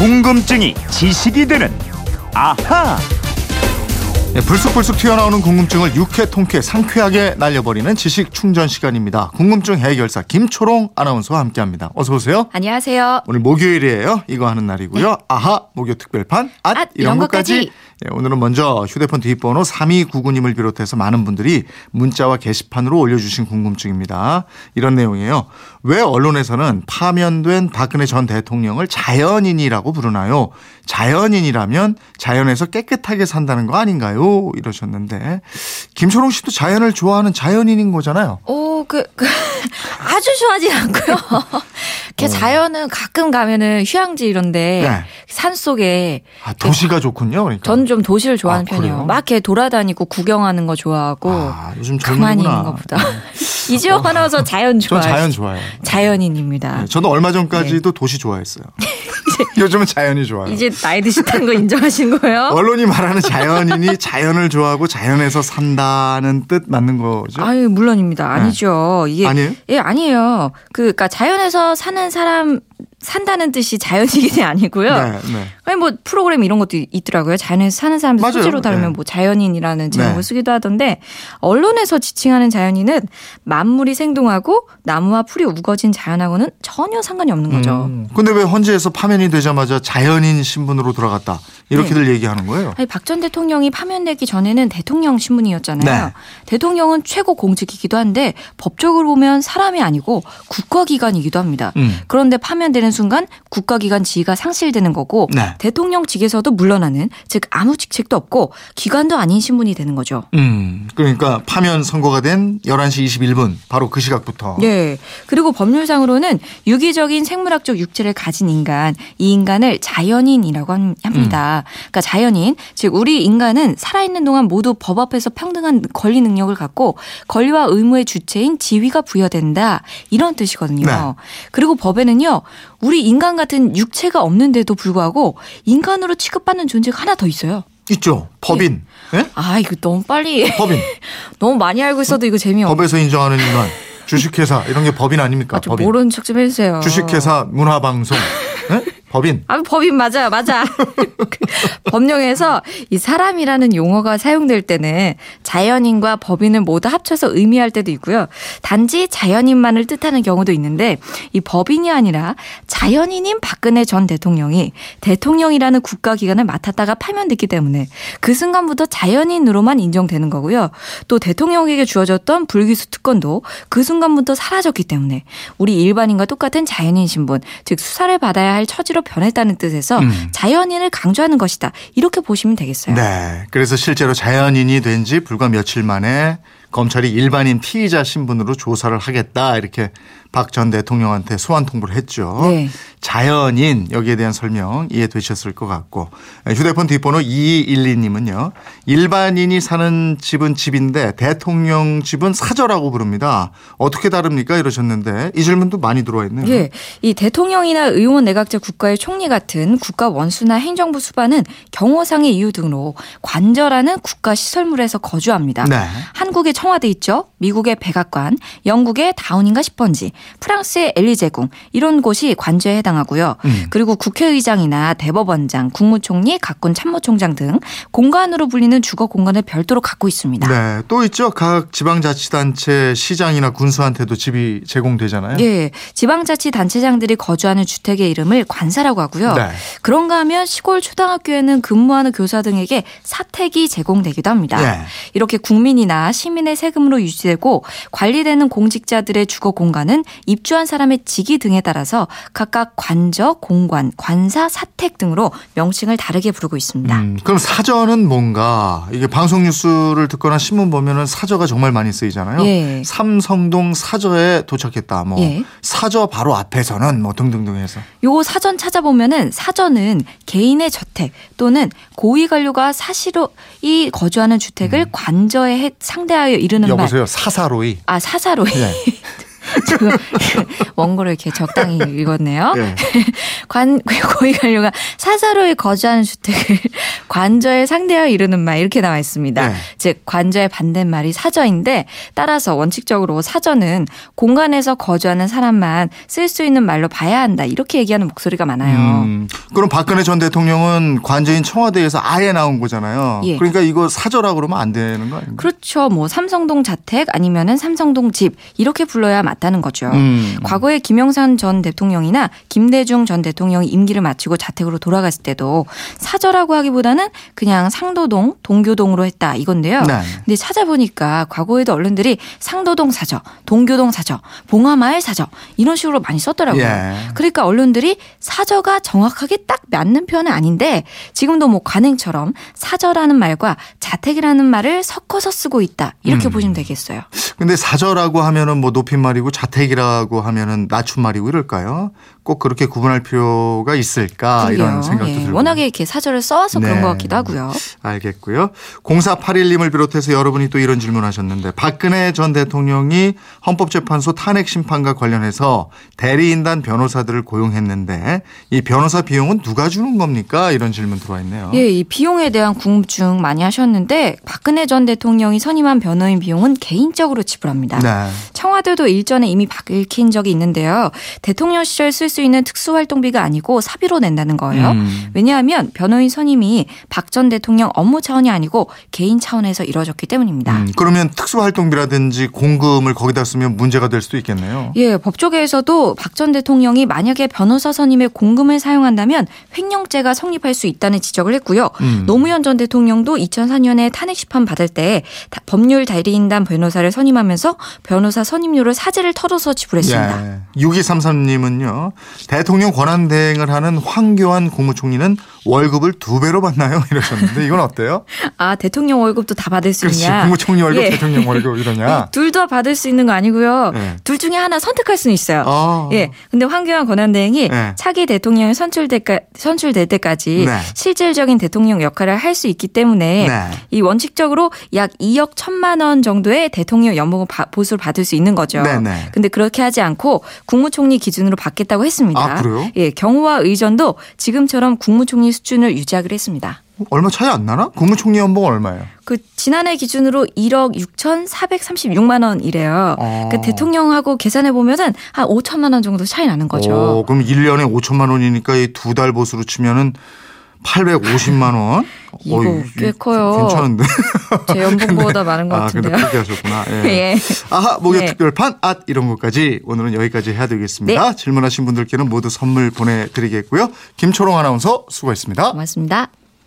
궁금증이 지식이 되는 아하. 네, 불쑥불쑥 튀어나오는 궁금증을 유쾌 통쾌 상쾌하게 날려버리는 지식 충전 시간입니다. 궁금증 해결사 김초롱 아나운서와 함께합니다. 어서 오세요. 안녕하세요. 오늘 목요일이에요. 이거 하는 날이고요. 아하 목요 특별판 앗, 앗, 이런 이런 것까지. 것까지. 네, 오늘은 먼저 휴대폰 뒷번호 3299님을 비롯해서 많은 분들이 문자와 게시판으로 올려주신 궁금증입니다. 이런 내용이에요. 왜 언론에서는 파면된 박근혜 전 대통령을 자연인이라고 부르나요? 자연인이라면 자연에서 깨끗하게 산다는 거 아닌가요? 이러셨는데 김초롱 씨도 자연을 좋아하는 자연인인 거잖아요. 오, 그, 그 아주 좋아하진 않고요. 이렇게 자연은 가끔 가면은 휴양지 이런데 네. 산 속에 아, 도시가 좋군요. 그러니까. 전좀 도시를 좋아하는 아? 편이에요. 막 이렇게 돌아다니고 구경하는 거 좋아하고 아, 요즘 가만히. 있는 것보다 이지영 아나운서 자연 전 좋아해요. 자연 좋아해요. 자연인입니다. 네, 저도 얼마 전까지도 도시 좋아했어요. 요즘은 자연이 좋아요. 이제 나이 드셨다는 거 인정하신 거예요? 언론이 말하는 자연인이 자연을 좋아하고 자연에서 산다는 뜻 맞는 거죠? 아유 물론입니다. 아니죠. 이게 네. 아니에요? 예 아니에요. 그 그러니까 자연에서 사는 사람 산다는 뜻이 자연인이 아니고요. 네, 네. 아니 뭐 프로그램 이런 것도 있더라고요. 자연에서 사는 사람들 맞아요. 수지로 다루면 네. 뭐 자연인이라는 제목을 네. 쓰기도 하던데 언론에서 지칭하는 자연인은 만물이 생동하고 나무와 풀이 우거진 자연하고는 전혀 상관이 없는 거죠. 음, 근데 왜 헌재에서 파면이 되자마자 자연인 신분으로 돌아갔다 이렇게들 얘기하는 거예요? 아니 박 전 대통령이 파면되기 전에는 대통령 신분이었잖아요. 네. 대통령은 최고 공직이기도 한데 법적으로 보면 사람이 아니고 국가기관이기도 합니다. 음. 그런데 파면되는 순간 국가기관 지위가 상실되는 거고 네. 대통령직에서도 물러나는 즉 아무 직책도 없고 기관도 아닌 신분이 되는 거죠. 음, 그러니까 파면 선고가 된 11시 21분 바로 그 시각부터 네. 그리고 법률상으로는 유기적인 생물학적 육체를 가진 인간, 이 인간을 자연인이라고 함- 합니다. 그러니까 자연인, 즉 우리 인간은 살아있는 동안 모두 법 앞에서 평등한 권리 능력을 갖고 권리와 의무의 주체인 지위가 부여된다. 이런 뜻이거든요. 네. 그리고 법에는요. 우리 인간 같은 육체가 없는데도 불구하고 인간으로 취급받는 존재가 하나 더 있어요. 있죠. 법인. 예? 아, 이거 너무 빨리 법인. 너무 많이 알고 있어도 이거 재미없. 법에서 인정하는 인간. 주식회사 이런 게 법인 아닙니까? 아, 좀 법인. 모르는 척 좀 해주세요. 주식회사 문화방송. 예? 법인. 아, 법인 맞아요, 맞아. 법령에서 이 사람이라는 용어가 사용될 때는 자연인과 법인을 모두 합쳐서 의미할 때도 있고요. 단지 자연인만을 뜻하는 경우도 있는데 이 법인이 아니라 자연인인 박근혜 전 대통령이 대통령이라는 국가 기관을 맡았다가 파면됐기 때문에 그 순간부터 자연인으로만 인정되는 거고요. 또 대통령에게 주어졌던 불기소 특권도 그 순간부터 사라졌기 때문에 우리 일반인과 똑같은 자연인 신분, 즉 수사를 받아야 할 처지로 변했다는 뜻에서 음. 자연인을 강조하는 것이다. 이렇게 보시면 되겠어요. 네. 그래서 실제로 자연인이 된 지 불과 며칠 만에 검찰이 일반인 피의자 신분으로 조사를 하겠다 이렇게 박 전 대통령한테 소환 통보를 했죠. 네. 자연인 여기에 대한 설명 이해되셨을 것 같고 휴대폰 뒷번호 2212님은요. 일반인이 사는 집은 집인데 대통령 집은 사저라고 부릅니다. 어떻게 다릅니까 이러셨는데 이 질문도 많이 들어와 있네요. 예, 이 대통령이나 의원 내각제 국가의 총리 같은 국가 원수나 행정부 수반은 경호상의 이유 등으로 관저라는 국가 시설물에서 거주합니다. 네. 한국의 청와대 있죠. 미국의 백악관, 영국의 다운인가 10번지, 프랑스의 엘리제궁 이런 곳이 관저에 해당하고요. 음. 그리고 국회의장이나 대법원장, 국무총리, 각군 참모총장 등 공간으로 불리는 주거 공간을 별도로 갖고 있습니다. 네. 또 있죠. 각 지방자치단체 시장이나 군수한테도 집이 제공되잖아요. 예, 지방자치단체장들이 거주하는 주택의 이름을 관사라고 하고요. 네. 그런가 하면 시골 초등학교에는 근무하는 교사 등에게 사택이 제공되기도 합니다. 예. 이렇게 국민이나 시민의 세금으로 유지 되고 관리되는 공직자들의 주거 공간은 입주한 사람의 직위 등에 따라서 각각 관저, 공관, 관사, 사택 등으로 명칭을 다르게 부르고 있습니다. 음, 그럼 사저는 뭔가 이게 방송 뉴스를 듣거나 신문 보면은 사저가 정말 많이 쓰이잖아요. 예. 삼성동 사저에 도착했다. 뭐 예. 사저 바로 앞에서는 뭐 등등등 해서 요 사전 찾아보면은 사전은 개인의 저택 또는 고위 관료가 사시로 이 거주하는 주택을 관저에 해- 상대하여 이르는 말. 음. 여보세요. 사사로이. 아 사사로 예. 지금 원고를 이렇게 적당히 읽었네요. 예. 관 고위 관료가 사사로에 거주하는 주택을 관저에 상대하여 이르는 말 이렇게 나와 있습니다. 네. 즉 관저의 반대말이 사저인데 따라서 원칙적으로 사저는 공간에서 거주하는 사람만 쓸 수 있는 말로 봐야 한다 이렇게 얘기하는 목소리가 많아요. 음, 그럼 박근혜 전 대통령은 관저인 청와대에서 아예 나온 거잖아요. 예. 그러니까 이거 사저라 그러면 안 되는 거 아닙니까? 그렇죠. 뭐 삼성동 자택 아니면은 삼성동 집 이렇게 불러야 맞다는 거죠. 음. 과거에 김영삼 전 대통령이나 김대중 전 대통령이 임기를 마치고 자택으로 돌아갔을 때도 사저라고 하기보다는 그냥 상도동, 동교동으로 했다 이건데요. 네. 근데 찾아보니까 과거에도 언론들이 상도동 사저, 동교동 사저, 봉화마을 사저 이런 식으로 많이 썼더라고요. 예. 그러니까 언론들이 사저가 정확하게 딱 맞는 표현은 아닌데 지금도 뭐 관행처럼 사저라는 말과 자택이라는 말을 섞어서 쓰고 있다 이렇게 음. 보시면 되겠어요. 근데 사저라고 하면은 뭐 높임말이고 자택이라고 하면은 낮춤말이고 이럴까요? 꼭 그렇게 구분할 필요가 있을까 아, 이런. 생각도 예, 들고. 워낙에 이렇게 사저를 써와서 그런 네. 것 같기도 하고요. 알겠고요. 0481님을 비롯해서 여러분이 또 이런 질문하셨는데 박근혜 전 대통령이 헌법재판소 탄핵 심판과 관련해서 대리인단 변호사들을 고용했는데 이 변호사 비용은 누가 주는 겁니까? 이런 질문 들어와 있네요. 예, 이 비용에 대한 궁금증 많이 하셨는데 박근혜 전 대통령이 선임한 변호인 비용은 개인적으로 지불합니다. 네. 청와대도 일전에 이미 밝힌 적이 있는데요. 대통령 시절 쓸 수 있는 특수활동비가 아니고 사비로 낸다는 거예요. 음. 왜냐하면 변호인 선임이 박 전 대통령 업무 차원이 아니고 개인 차원에서 이루어졌기 때문입니다. 음, 그러면 특수활동비라든지 공금을 거기다 쓰면 문제가 될 수도 있겠네요. 예, 법조계에서도 박 전 대통령이 만약에 변호사 선임에 공금을 사용한다면 횡령죄가 성립할 수 있다는 지적을 했고요. 음. 노무현 전 대통령도 2004년에 탄핵 심판 받을 때 다- 법률 대리인단 변호사를 선임하면서 변호사 선임료를 사지를 털어서 지불했습니다. 예. 6233님은요. 대통령 권한 대행을 하는 황교안 국무총리는 월급을 두 배로 받나요? 이러셨는데 이건 어때요? 아, 대통령 월급도 다 받을 수 그렇지. 있냐? 국무총리 월급, 예. 대통령 월급 이러냐? 둘 다 받을 수 있는 거 아니고요. 네. 둘 중에 하나 선택할 수는 있어요. 아. 예. 근데 황교안 권한대행이 네. 차기 대통령이 선출될, 선출될 때까지 네. 실질적인 대통령 역할을 할 수 있기 때문에 네. 이 원칙적으로 약 2억 1천만 원 정도의 대통령 연봉을 바- 보수를 받을 수 있는 거죠. 네 네. 근데 그렇게 하지 않고 국무총리 기준으로 받겠다고 했습니다. 아, 그래요? 예, 경호와 의전도 지금처럼 국무총리 수준을 유지하기로 했습니다. 얼마 차이 안 나나? 국무총리 연봉 얼마예요? 그 지난해 기준으로 1억 6,436만 원이래요. 어. 그 대통령하고 계산해 보면은 한 5천만 원 정도 차이 나는 거죠. 오, 그럼 1년에 5천만 원이니까 이 두 달 보수로 치면은 850만 원. 이거 어이, 꽤 커요. 괜찮은데. 제 연봉보다 많은 것 아, 근데 같은데요. 포기하셨구나. 예. 예. 아하, 목요 예. 특별판, 앗, 이런 것까지 오늘은 여기까지 해야 되겠습니다. 네. 질문하신 분들께는 모두 선물 보내드리겠고요. 김초롱 아나운서 수고했습니다. 고맙습니다.